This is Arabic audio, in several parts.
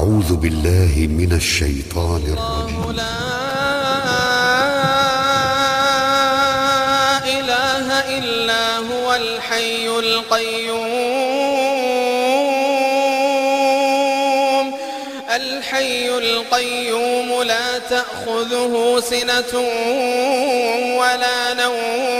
أعوذ بالله من الشيطان الرجيم. لا إله إلا هو الحي القيوم. الحي القيوم لا تأخذه سنة ولا نوم.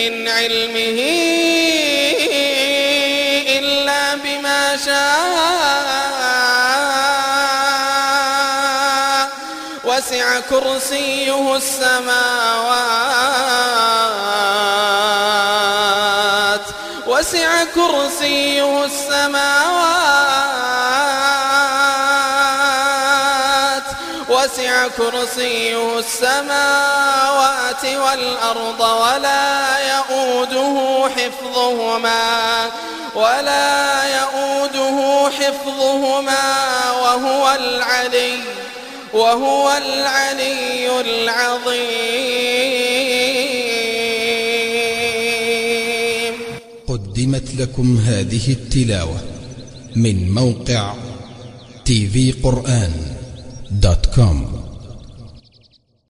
من علمه إلا بما شاء. وسع كرسيه السماوات. وسع كرسيه السماوات. وسع كرسيه السماوات والأرض ولا يؤوده حفظهما ولا يؤوده حفظهما وهو العلي وهو العلي العظيم. قدمت لكم هذه التلاوة من موقع تي في قرآن. www.radiomaryal.com